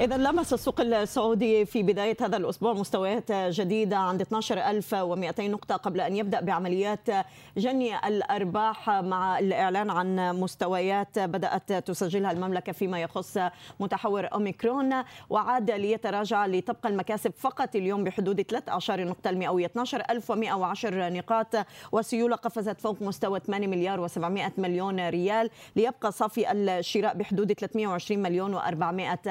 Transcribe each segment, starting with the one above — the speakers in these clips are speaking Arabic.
إذا لمس السوق السعودي في بداية هذا الأسبوع مستويات جديدة عند 12200 نقطة قبل أن يبدأ بعمليات جني الأرباح مع الإعلان عن مستويات بدأت تسجلها المملكة فيما يخص متحور أوميكرون. وعاد ليتراجع لتبقى المكاسب فقط اليوم بحدود 13 نقطة المئوية 12110 نقاط. وسيولة قفزت فوق مستوى 8 مليار و700 مليون ريال ليبقى صافي الشراء بحدود 320 مليون و400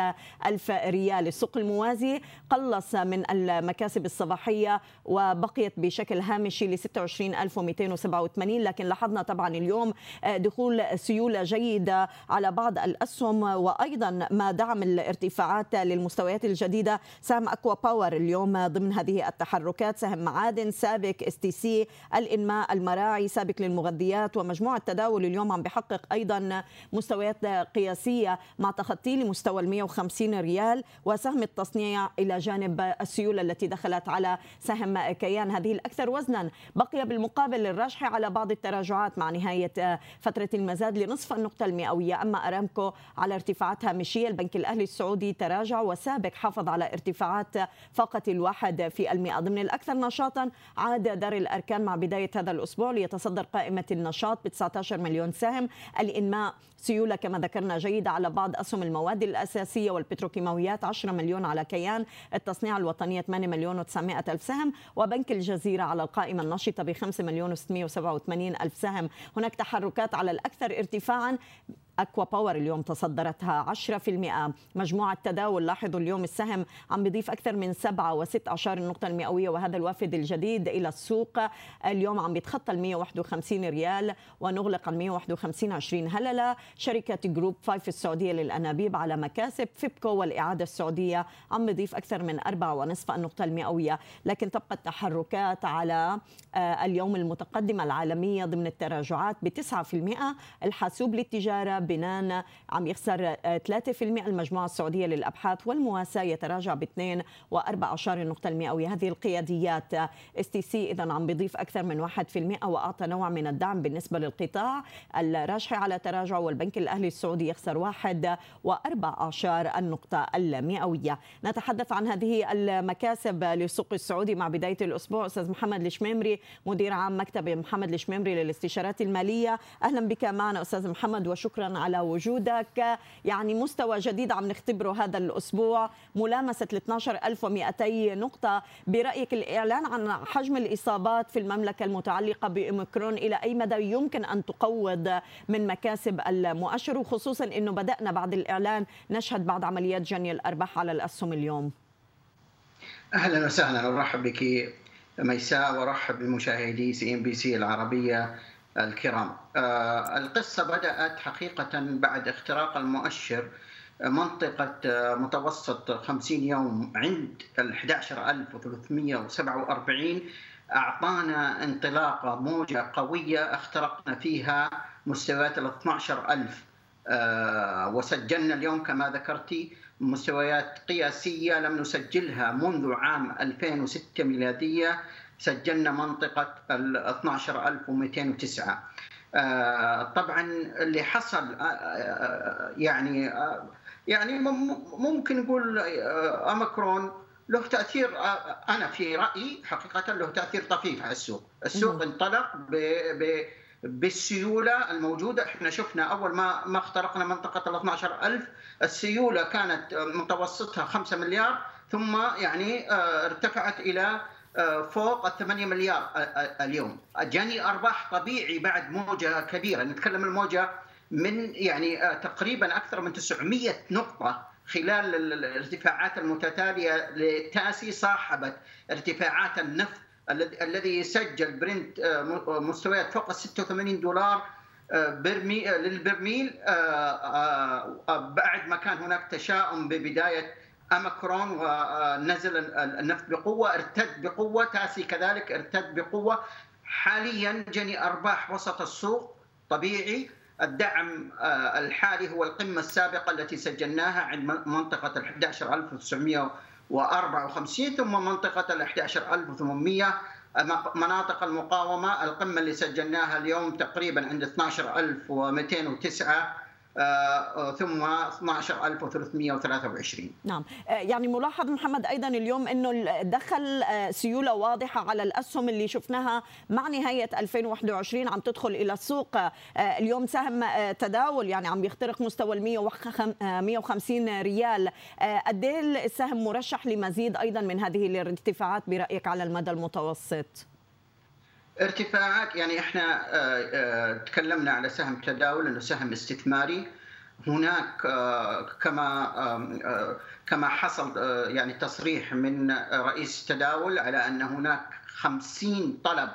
ألف ريال. السوق الموازي قلص من المكاسب الصباحية وبقيت بشكل هامشي ل 26287 لكن لاحظنا طبعا اليوم دخول سيولة جيدة على بعض الأسهم وأيضا ما دعم الارتفاعات للمستويات الجديدة. سهم أكوا باور اليوم ضمن هذه التحركات. سهم معادن سابك STC الإنماء المراعي سابق للمغذيات ومجموعة تداول اليوم عم بحقق أيضا مستويات قياسية مع تخطي لمستوى ال 150 ريال وسهم التصنيع إلى جانب السيولة التي دخلت على سهم كيان. هذه الأكثر وزنا بقي بالمقابل الراجحي على بعض التراجعات مع نهاية فترة المزاد لنصف النقطة المئوية. أما أرامكو على ارتفاعات هامشية البنك الأهلي السعودي تراجع وسابق حافظ على ارتفاعات فاقت الواحد في المئة. ضمن الأكثر نشاطا عاد دار الأركان مع بداية هذا الأسبوع ليتصدر قائمة النشاط ب 19 مليون سهم. الإنماء سيولة كما ذكرنا جيدة على بعض أسهم المواد الأساسية والبتروكيماويات 10 مليون على كيان التصنيع الوطنية 8 مليون و900 ألف سهم وبنك الجزيرة على القائمة النشطة ب 5 مليون و687 ألف سهم. هناك تحركات على الأكثر ارتفاعا اكوا باور اليوم تصدرتها. 10% مجموعة تداول لاحظوا اليوم السهم عم بيضيف أكثر من 7 و6 اشار النقطه المئوية وهذا الوافد الجديد إلى السوق. اليوم عم بيتخطى ال 151 ريال ونغلق عن 151 20 هللة. شركة جروب 5 السعودية للأنابيب على مكاسب. فيبكو والإعادة السعودية عم بيضيف أكثر من 4.5 النقطة المئوية. لكن تبقى التحركات على اليوم المتقدمة العالمية ضمن التراجعات ب 9% الحاسوب للتجارة بنان عم يخسر 3% المجموعة السعودية للأبحاث والمواساة يتراجع ب 2 و4 أعشار النقطة المئوية هذه القياديات. STC إذا عم بيضيف أكثر من 1% وأعطى نوع من الدعم بالنسبة للقطاع. الراجحي على تراجع والبنك الأهلي السعودي يخسر 1 و4 أعشار النقطة المئوية نتحدث عن هذه المكاسب للسوق السعودي مع بداية الأسبوع. أستاذ محمد الشميمري مدير عام مكتب محمد الشميمري للاستشارات المالية. أهلا بك معنا أستاذ محمد وشكرا على وجودك. يعني مستوى جديد عم نختبره هذا الأسبوع. ملامسة ال 12200 نقطة. برأيك الإعلان عن حجم الإصابات في المملكة المتعلقة بأوميكرون إلى أي مدى يمكن أن تقوض من مكاسب المؤشر؟ وخصوصا أنه بدأنا بعد الإعلان. نشهد بعض عمليات جني الأرباح على الأسهم اليوم. أهلا وسهلا. أرحب بك ميساء وأرحب بمشاهدي CNBC العربية. الكرام. آه القصة بدأت حقيقة بعد اختراق المؤشر منطقة متوسط 50 يوم عند ال 11347 أعطانا انطلاقة موجة قوية اخترقنا فيها مستويات ال 12000 آه وسجلنا اليوم كما ذكرتي مستويات قياسية لم نسجلها منذ عام 2006 ميلادية. سجلنا منطقة ال 12209 طبعا اللي حصل يعني يعني ممكن نقول أوميكرون له تأثير أنا في رأيي حقيقه له تأثير طفيف على السوق، السوق انطلق ب ب بالسيولة الموجودة. إحنا شفنا أول ما ما اخترقنا منطقة ال 12000 السيولة كانت متوسطها 5 مليار ثم يعني ارتفعت إلى فوق ال 8 مليار اليوم. جاني أرباح طبيعي بعد موجة كبيرة. نتكلم الموجة من يعني تقريبا أكثر من 900 نقطة خلال الارتفاعات المتتالية لتأسي صاحبت ارتفاعات النفط الذي سجل برنت مستويات فوق ال 86 دولار برمي للبرميل بعد ما كان هناك تشاؤم ببداية اماكرون ونزل النفط بقوة ارتد بقوة تاسي كذلك ارتد بقوة. حاليا جني أرباح وسط السوق طبيعي. الدعم الحالي هو القمة السابقة التي سجلناها عند منطقة ال 11954 ثم منطقة ال 11800 مناطق المقاومة. القمة اللي سجلناها اليوم تقريبا عند 12209 آه، ثم 12323 نعم. آه، يعني ملاحظ محمد أيضا اليوم إنه دخل آه، سيولة واضحة على الأسهم اللي شفناها مع نهاية 2021 عم تدخل إلى السوق. اليوم سهم تداول يعني عم يخترق مستوى ال 150 ريال. قد إيه السهم مرشح لمزيد أيضا من هذه الارتفاعات برأيك على المدى المتوسط؟ ارتفاعات يعني إحنا آه، آه، تكلمنا على سهم تداول انه سهم استثماري. هناك آه، كما كما حصل يعني تصريح من رئيس التداول على أن هناك 50 طلب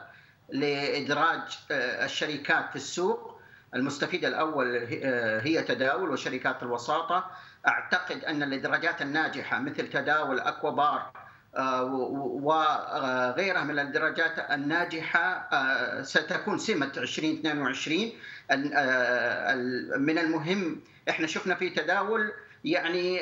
لإدراج الشركات في السوق. المستفيد الأول هي تداول وشركات الوساطة. أعتقد أن الإدراجات الناجحة مثل تداول اكوابار آه، وغيرها من الدرجات الناجحة آه، ستكون سمة 2022 آه، من المهم إحنا شفنا في تداول يعني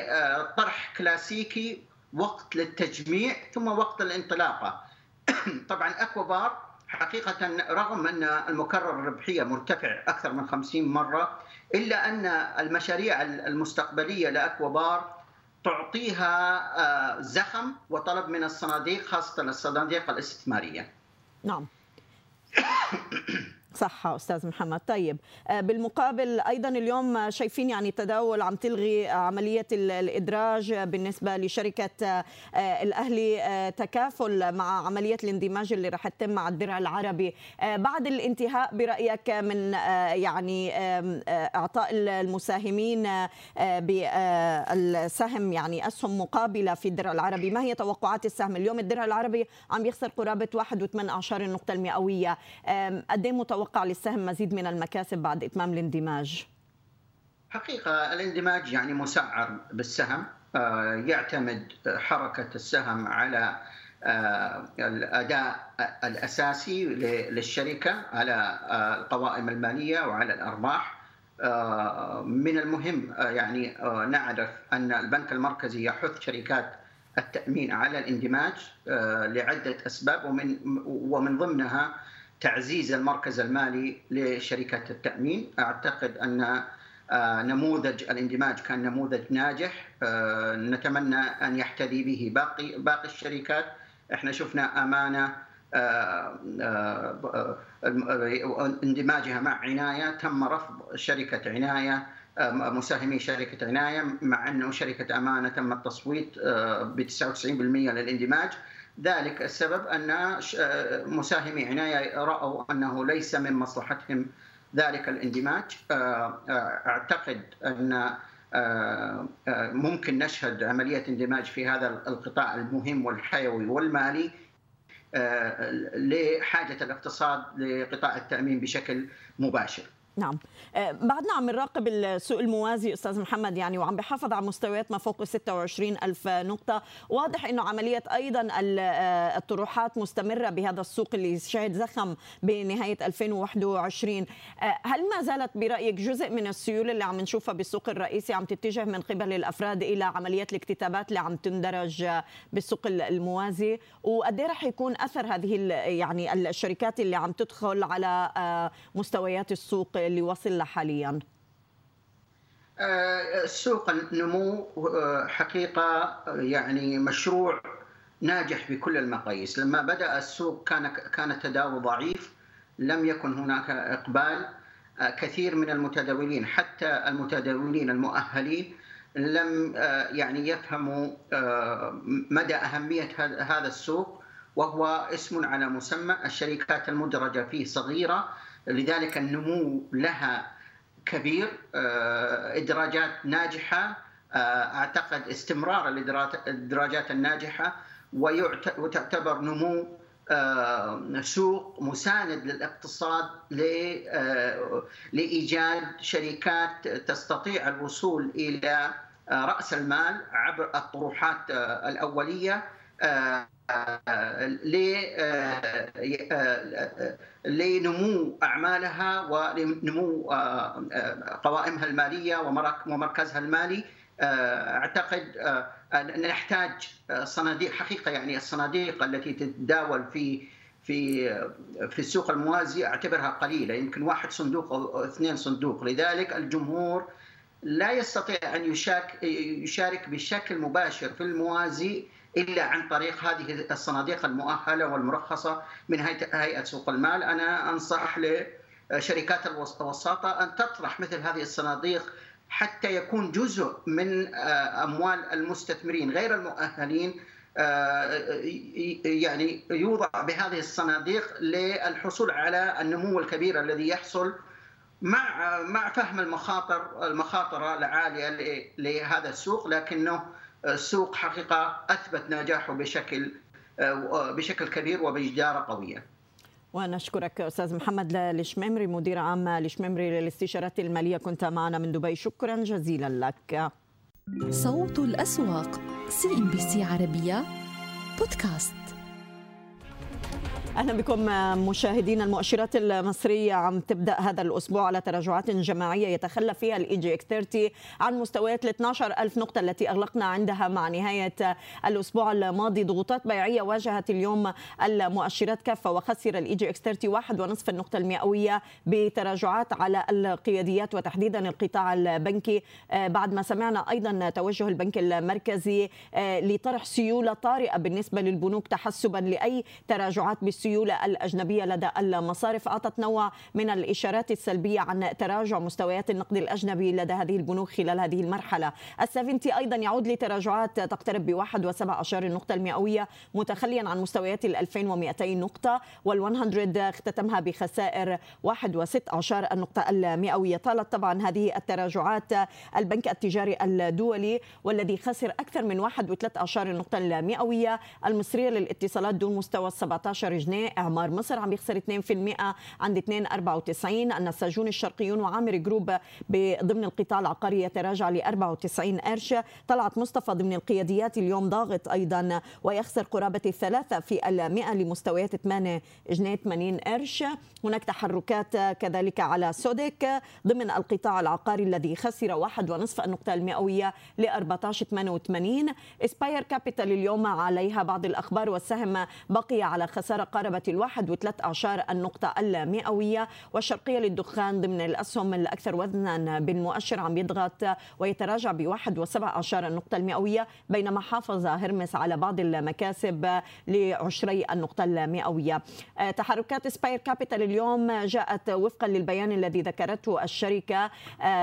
طرح كلاسيكي وقت للتجميع ثم وقت الانطلاقة. طبعا أكوبار حقيقة رغم أن المكرر الربحية مرتفع أكثر من 50 مرة إلا أن المشاريع المستقبلية لأكوبار تعطيها آه، زخم وطلب من الصناديق خاصة الصناديق الاستثمارية. نعم. صح أستاذ محمد. طيب آه، بالمقابل أيضا اليوم شايفين يعني تداول عم تلغي عملية الإدراج بالنسبة لشركة آه، الأهلي آه، تكافل مع عملية الاندماج اللي رح تتم مع الدرع العربي. بعد الانتهاء برأيك من يعني إعطاء المساهمين بالسهم يعني أسهم مقابلة في الدرع العربي ما هي توقعات السهم؟ اليوم الدرع العربي عم يخسر قرابة 1.8 النقطه المئوية. قد إيه تتوقع للسهم مزيد من المكاسب بعد إتمام الاندماج؟ حقيقة الاندماج يعني مسعر بالسهم آه، يعتمد حركة السهم على آه، الأداء الأساسي للشركة على آه، القوائم المالية وعلى الأرباح من المهم يعني نعرف أن البنك المركزي يحث شركات التأمين على الاندماج لعدة أسباب ومن ومن ضمنها تعزيز المركز المالي لشركة التأمين. أعتقد أن آه، نموذج الاندماج كان نموذج ناجح. آه، نتمنى أن يحتذي به باقي باقي الشركات. إحنا شفنا أمانة آه، اندماجها مع عناية. تم رفض شركة عناية مساهمي شركة عناية مع أنه شركة أمانة تم التصويت ب 99% للاندماج. ذلك السبب أن مساهمي عناية رأوا أنه ليس من مصلحتهم ذلك الاندماج. آه، آه، أعتقد أن آه، ممكن نشهد عملية اندماج في هذا القطاع المهم والحيوي والمالي لحاجة الاقتصاد لقطاع التأمين بشكل مباشر. نعم. آه، بعدنا عم نراقب السوق الموازي أستاذ محمد يعني وعم بحافظ على مستويات ما فوق 26 ألف نقطة. واضح إنه عملية أيضا آه، الطروحات مستمرة بهذا السوق اللي شهد زخم بنهاية 2021 آه، هل ما زالت برأيك جزء من السيولة اللي عم نشوفها بالسوق الرئيسي عم تتجه من قبل الأفراد إلى عمليات الاكتتابات اللي عم تندرج بالسوق الموازي؟ وقد إيه رح يكون أثر هذه يعني الشركات اللي عم تدخل على مستويات السوق اللي وصل له حاليا؟ آه، سوق النمو آه، حقيقة يعني مشروع ناجح بكل المقاييس، لما بدأ السوق كان كان التداول ضعيف لم يكن هناك إقبال آه، كثير من المتداولين حتى المتداولين المؤهلين لم يعني يفهموا مدى أهمية هذا السوق وهو اسم على مسمى الشركات المدرجة فيه صغيرة لذلك النمو لها كبير آه، إدراجات ناجحة آه، أعتقد استمرار الإدراجات الناجحة وتعتبر نمو آه، سوق مساند للاقتصاد لإيجاد شركات تستطيع الوصول إلى رأس المال عبر الطروحات الأولية لنمو أعمالها ولنمو قوائمها المالية ومركزها المالي. أعتقد أن نحتاج صناديق حقيقة. يعني الصناديق التي تتداول في في في السوق الموازي أعتبرها قليلة يمكن واحد صندوق أو اثنين صندوق. لذلك الجمهور لا يستطيع أن يشارك بشكل مباشر في الموازي إلا عن طريق هذه الصناديق المؤهلة والمرخصة من هيئه سوق المال. أنا أنصح لشركات الوساطة أن تطرح مثل هذه الصناديق حتى يكون جزء من أموال المستثمرين غير المؤهلين يعني يوضع بهذه الصناديق للحصول على النمو الكبير الذي يحصل مع مع فهم المخاطر المخاطر العالية لهذا السوق. لكنه السوق حقيقة أثبت نجاحه بشكل بشكل كبير وبجداره قوية. ونشكرك أستاذ محمد الشميمري مدير عام الشميمري للاستشارات المالية كنت معنا من دبي شكرا جزيلا لك. صوت الأسواق CNBC عربية بودكاست أهلا بكم مشاهدينا المؤشرات المصرية. عم تبدأ هذا الأسبوع على تراجعات جماعية يتخلى فيها ال EGX 30 عن مستويات ال 12000 نقطة التي أغلقنا عندها مع نهاية الأسبوع الماضي. ضغوطات بيعية واجهت اليوم المؤشرات كافة وخسر ال EGX 30 واحد ونصف النقطة المئوية بتراجعات على القياديات وتحديدا القطاع البنكي. بعد ما سمعنا أيضا توجه البنك المركزي لطرح سيولة طارئة بالنسبة للبنوك تحسبا لأي تراجعات بالسيولة السيولة الأجنبية لدى المصارف. أعطت نوع من الإشارات السلبية عن تراجع مستويات النقد الأجنبي لدى هذه البنوك خلال هذه المرحلة. السافنتي أيضا يعود لتراجعات تقترب وسبع أشار النقطة المئوية متخليا عن مستويات ال 2200 نقطة وال100 اختتمها بخسائر واحد وست أشار النقطة المئوية. طالت طبعا هذه التراجعات البنك التجاري الدولي والذي خسر أكثر من واحد وثلاث أشار النقطة المئوية. المصرية للاتصالات دون مستوى 17 جنيه إعمار مصر عم يخسر 2% عند 2.94 النساجون الشرقيون وعامر جروب ضمن القطاع العقاري يتراجع ل 94 قرش. طلعت مصطفى ضمن القياديات اليوم ضاغط أيضا ويخسر قرابة الثلاثة في المئة لمستويات 8 جنيه 80 قرش. هناك تحركات كذلك على سوديك ضمن القطاع العقاري الذي خسر واحد ونصف النقطة المئوية ل 14.88 Aspire Capital اليوم عليها بعض الأخبار والسهم بقي على خسارة قاربت الواحد وثلاث أعشار النقطة المئوية والشرقية للدخان ضمن الأسهم الأكثر وزنا بالمؤشر عم يضغط ويتراجع بواحد وسبع أعشار النقطة المئوية بينما حافظ هرمس على بعض المكاسب لعشري النقطة المئوية. تحركات سباير كابيتال اليوم جاءت وفقا للبيان الذي ذكرته الشركة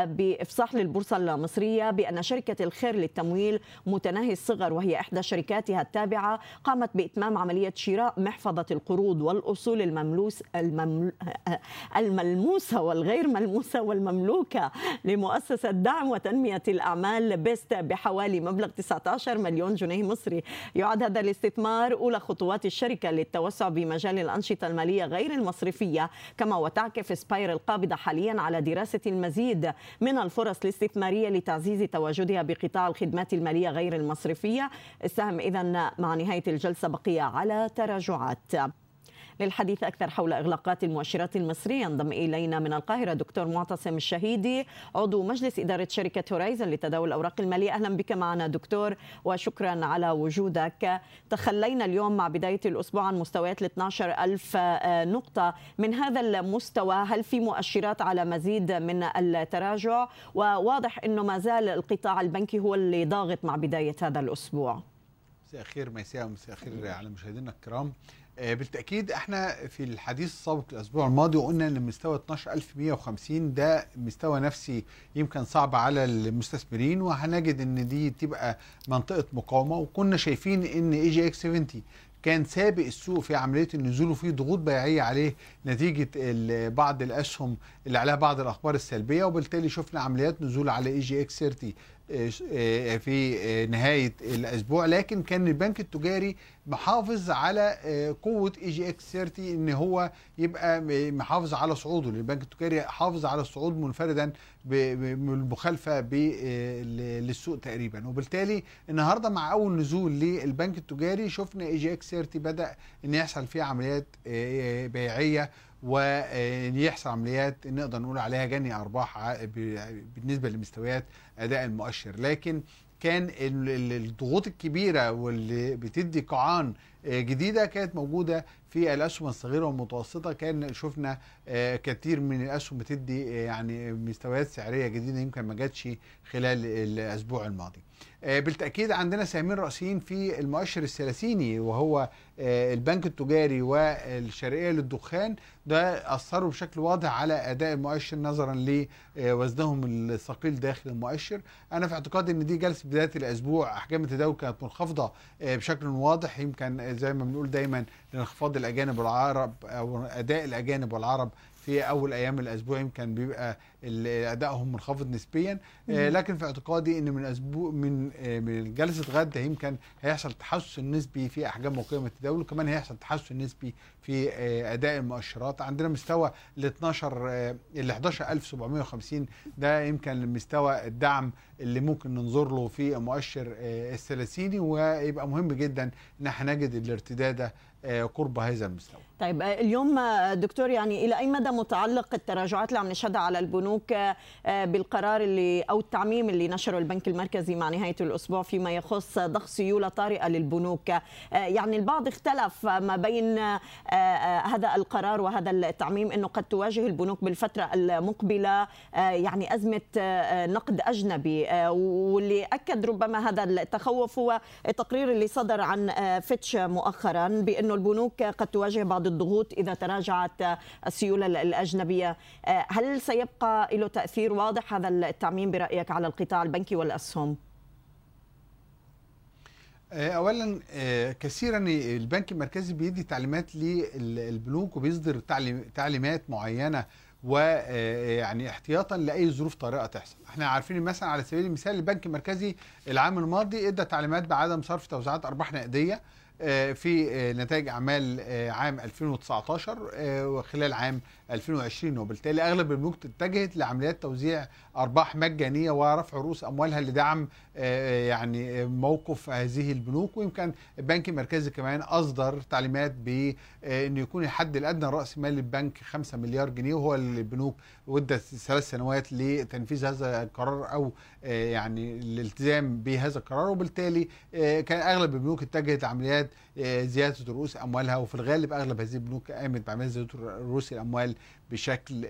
بإفصاح للبورصة المصرية بأن شركة الخير للتمويل متناهي الصغر وهي إحدى شركاتها التابعة قامت بإتمام عملية شراء محفظة القروض والأصول المملوس الممل... الملموسة والغير ملموسة والمملوكة لمؤسسة دعم وتنمية الأعمال بيست بحوالي مبلغ 19 مليون جنيه مصري. يعد هذا الاستثمار أولى خطوات الشركة للتوسع بمجال الأنشطة المالية غير المصرفية كما وتعكف سباير القابضة حاليا على دراسة المزيد من الفرص الاستثمارية لتعزيز تواجدها بقطاع الخدمات المالية غير المصرفية. السهم إذا مع نهاية الجلسة بقي على تراجعات. للحديث أكثر حول إغلاقات المؤشرات المصرية. انضم إلينا من القاهرة دكتور معتصم الشهيدي عضو مجلس إدارة شركة هورايزن لتداول الأوراق المالية. أهلا بك معنا دكتور وشكرا على وجودك. تخلينا اليوم مع بداية الأسبوع عن مستويات ال 12 ألف نقطة. من هذا المستوى هل في مؤشرات على مزيد من التراجع؟ وواضح أنه ما زال القطاع البنكي هو اللي ضاغط مع بداية هذا الأسبوع. مساء الخير ميساء ومساء الخير على مشاهدينا الكرام. بالتأكيد إحنا في الحديث السابق الأسبوع الماضي قلنا إن مستوى 12150 ده مستوى نفسي يمكن صعب على المستثمرين وهنجد إن دي تبقى منطقة مقاومة. وكنا شايفين إن EGX 70 كان سابق السوق في عملية النزول وفي ضغوط بيعية عليه نتيجة بعض الأسهم اللي عليها بعض الأخبار السلبية وبالتالي شفنا عمليات نزول على EGX 30 في نهاية الأسبوع. لكن كان البنك التجاري محافظ على قوة EGX 30 إن هو يبقى محافظ على صعوده. البنك التجاري حافظ على الصعود منفردا بالمخالفة للسوق تقريبا. وبالتالي النهارده مع أول نزول للبنك التجاري شفنا EGX 30 بدأ إن يحصل فيه عمليات بيعية ويحصل عمليات نقدر نقول عليها جني أرباح بالنسبة لمستويات أداء المؤشر. لكن كان الضغوط الكبيرة واللي بتدي قاعان جديدة كانت موجودة في الأسهم الصغيرة والمتوسطة. كان شفنا كثير من الأسهم بتدي يعني مستويات سعرية جديدة يمكن ما جاتش خلال الأسبوع الماضي. بالتأكيد عندنا سهمين رئيسيين في المؤشر الثلاثيني وهو البنك التجاري والشرقية للدخان. ده أثروا بشكل واضح على أداء المؤشر نظرا لوزنهم الثقيل داخل المؤشر. أنا في اعتقادي إن دي جلسة بداية الأسبوع أحجام التداول كانت منخفضة بشكل واضح. يمكن زي ما بنقول دايما لانخفاض الأجانب والعرب أو أداء الأجانب والعرب في أول أيام الأسبوع. يمكن بيبقى أدائهم منخفض نسبيا. لكن في اعتقادي إن من أسبوع من من جلسة غد يمكن هيحصل تحسن نسبي في أحجام وقيم التداول وكمان هيحصل تحسن نسبي في أداء المؤشرات. عندنا مستوى ال 12 ال 11750 ده يمكن مستوى الدعم اللي ممكن ننظر له في مؤشر الثلاثيني. ويبقى مهم جدا إن إحنا نجد الارتداد قرب هذا المستوى. طيب اليوم دكتور يعني إلى أي مدى متعلق التراجعات اللي عم نشهدها على البنوك؟ بالقرار اللي أو التعميم اللي نشره البنك المركزي مع نهاية الأسبوع فيما يخص ضخ سيولة طارئة للبنوك. يعني البعض اختلف ما بين هذا القرار وهذا التعميم إنه قد تواجه البنوك بالفترة المقبلة يعني أزمة نقد أجنبي. واللي أكد ربما هذا التخوف هو التقرير اللي صدر عن فيتش مؤخرا بإنه البنوك قد تواجه بعض الضغوط إذا تراجعت السيولة الأجنبية. هل سيبقى له تأثير واضح هذا التعميم برأيك على القطاع البنكي والأسهم؟ اولا كثيرا البنك المركزي بيدي تعليمات للبنوك وبيصدر تعليمات معينة ويعني احتياطا لأي ظروف طارئة تحصل. إحنا عارفين مثلا على سبيل المثال البنك المركزي العام الماضي إدى تعليمات بعدم صرف توزيعات أرباح نقدية. في نتائج أعمال عام 2019 وخلال عام 2020 وبالتالي أغلب البنوك اتجهت لعمليات توزيع أرباح مجانية ورفع رؤوس أموالها لدعم يعني موقف هذه البنوك ويمكن البنك المركزي كمان أصدر تعليمات بان يكون الحد الأدنى راس مال البنك 5 مليار جنيه وهو البنوك ودت ثلاث سنوات لتنفيذ هذا القرار أو يعني الالتزام بهذا القرار. وبالتالي كان أغلب البنوك اتجهت لعمليات زيادة رؤوس أموالها وفي الغالب أغلب هذه البنوك قامت بعمليه زيادة رؤوس الأموال بشكل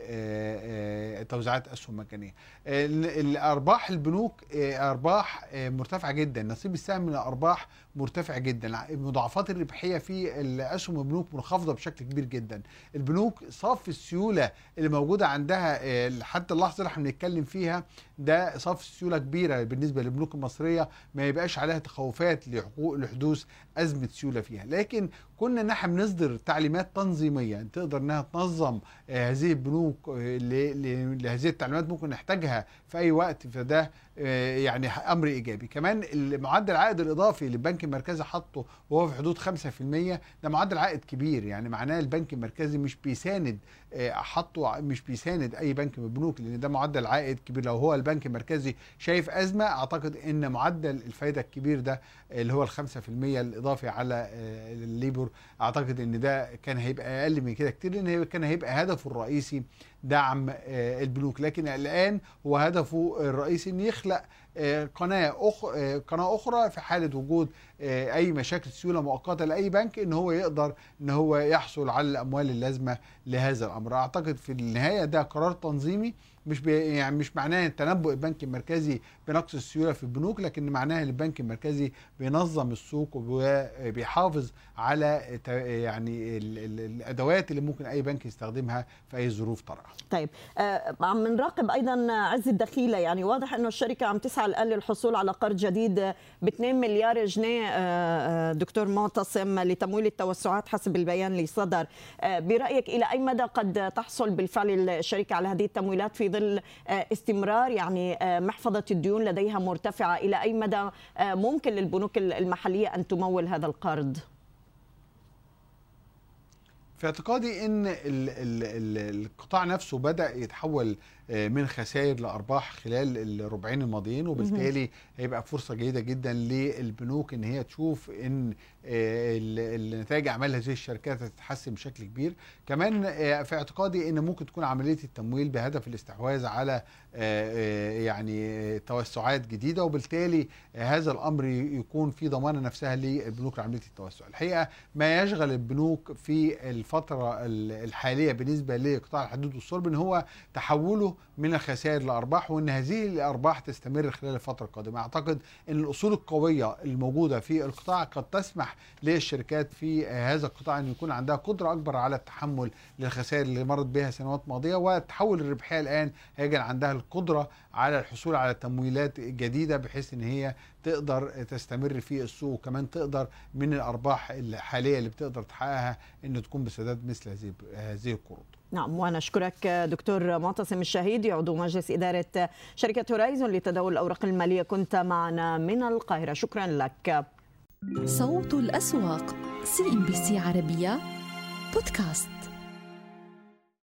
توزيعات أسهم مجانية. الأرباح البنوك أرباح مرتفعة جدا، نصيب السهم من الأرباح مرتفع جدا، مضاعفات الربحية في الاسهم البنوك منخفضة بشكل كبير جدا. البنوك صافي السيولة اللي موجودة عندها حتى اللحظة اللي إحنا بنتكلم فيها ده صافي السيولة كبيرة بالنسبة للبنوك المصرية ما يبقاش عليها تخوفات لحدوث أزمة سيولة فيها، لكن كنا ان إحنا بنصدر تعليمات تنظيمية تقدر إنها تنظم هذه البنوك لهذه التعليمات ممكن نحتاجها في أي وقت فده يعني أمر إيجابي. كمان معدل العائد الإضافي اللي البنك المركزي حاطه وهو في حدود 5% ده معدل عائد كبير. يعني معناه البنك المركزي مش بيساند حطه مش بيساند أي بنك من البنوك لأن ده معدل عائد كبير. لو هو البنك المركزي شايف أزمة أعتقد إن معدل الفائده الكبير ده اللي هو ال 5% الإضافي على الليبور أعتقد إن ده كان هيبقى أقل من كده كتير لأن كان هيبقى هدفه الرئيسي دعم البنوك لكن الآن هو هدفه الرئيسي إن يخلق قناة أخ... قناة أخرى في حالة وجود أي مشاكل سيولة مؤقتة لأي بنك إن هو يقدر إن هو يحصل على الأموال اللازمة لهذا الأمر أعتقد في النهاية ده قرار تنظيمي مش بي يعني مش معناه تنبؤ البنك المركزي بنقص السيولة في البنوك لكن معناه ان البنك المركزي بينظم السوق وبيحافظ على يعني الأدوات اللي ممكن أي بنك يستخدمها في أي ظروف طارئة. طيب عم نراقب أيضا عز الدخيلة. يعني واضح إنه الشركة عم تسعى الآن للحصول على قرض جديد ب 2 مليار جنيه دكتور معتصم لتمويل التوسعات حسب البيان اللي صدر برأيك إلى أي مدى قد تحصل بالفعل الشركة على هذه التمويلات في ظل استمرار يعني محفظة الديون لديها مرتفعة؟ إلى أي مدى ممكن للبنوك المحلية أن تمول هذا القرض؟ في اعتقادي إن ال ال ال القطاع نفسه بدأ يتحول آه، من خسائر لأرباح خلال الربعين الماضيين وبالتالي هيبقى فرصة جيدة جدا للبنوك إن هي تشوف إن آه، ال- النتائج اعمال هذه الشركات هتتحسن بشكل كبير. كمان آه، في اعتقادي إن ممكن تكون عملية التمويل بهدف الاستحواذ على يعني آه، توسعات جديدة وبالتالي آه، هذا الأمر يكون في ضمانة نفسها للبنوك لعملية التوسع. الحقيقة ما يشغل البنوك في الفترة ال- الحالية بالنسبة لقطاع الحدود والصلب إن هو تحوله من الخسائر لأرباح وإن هذه الأرباح تستمر خلال الفترة القادمة. أعتقد إن الأصول القوية الموجودة في القطاع قد تسمح للشركات في هذا القطاع إن يكون عندها قدرة أكبر على التحمل للخسائر اللي مرت بها سنوات ماضية وتحول الربحية الآن هيجعل عندها القدرة على الحصول على تمويلات جديدة بحيث إن هي تقدر تستمر في السوق. وكمان تقدر من الأرباح الحالية اللي بتقدر تحققها إن تكون بسداد مثل هذه هذه القروض. نعم وأنا أشكرك دكتور معتصم الشهيدي عضو مجلس إدارة شركة هورايزون لتداول الأوراق المالية. كنت معنا من القاهرة. شكرا لك. صوت الأسواق CNBC عربية بودكاست.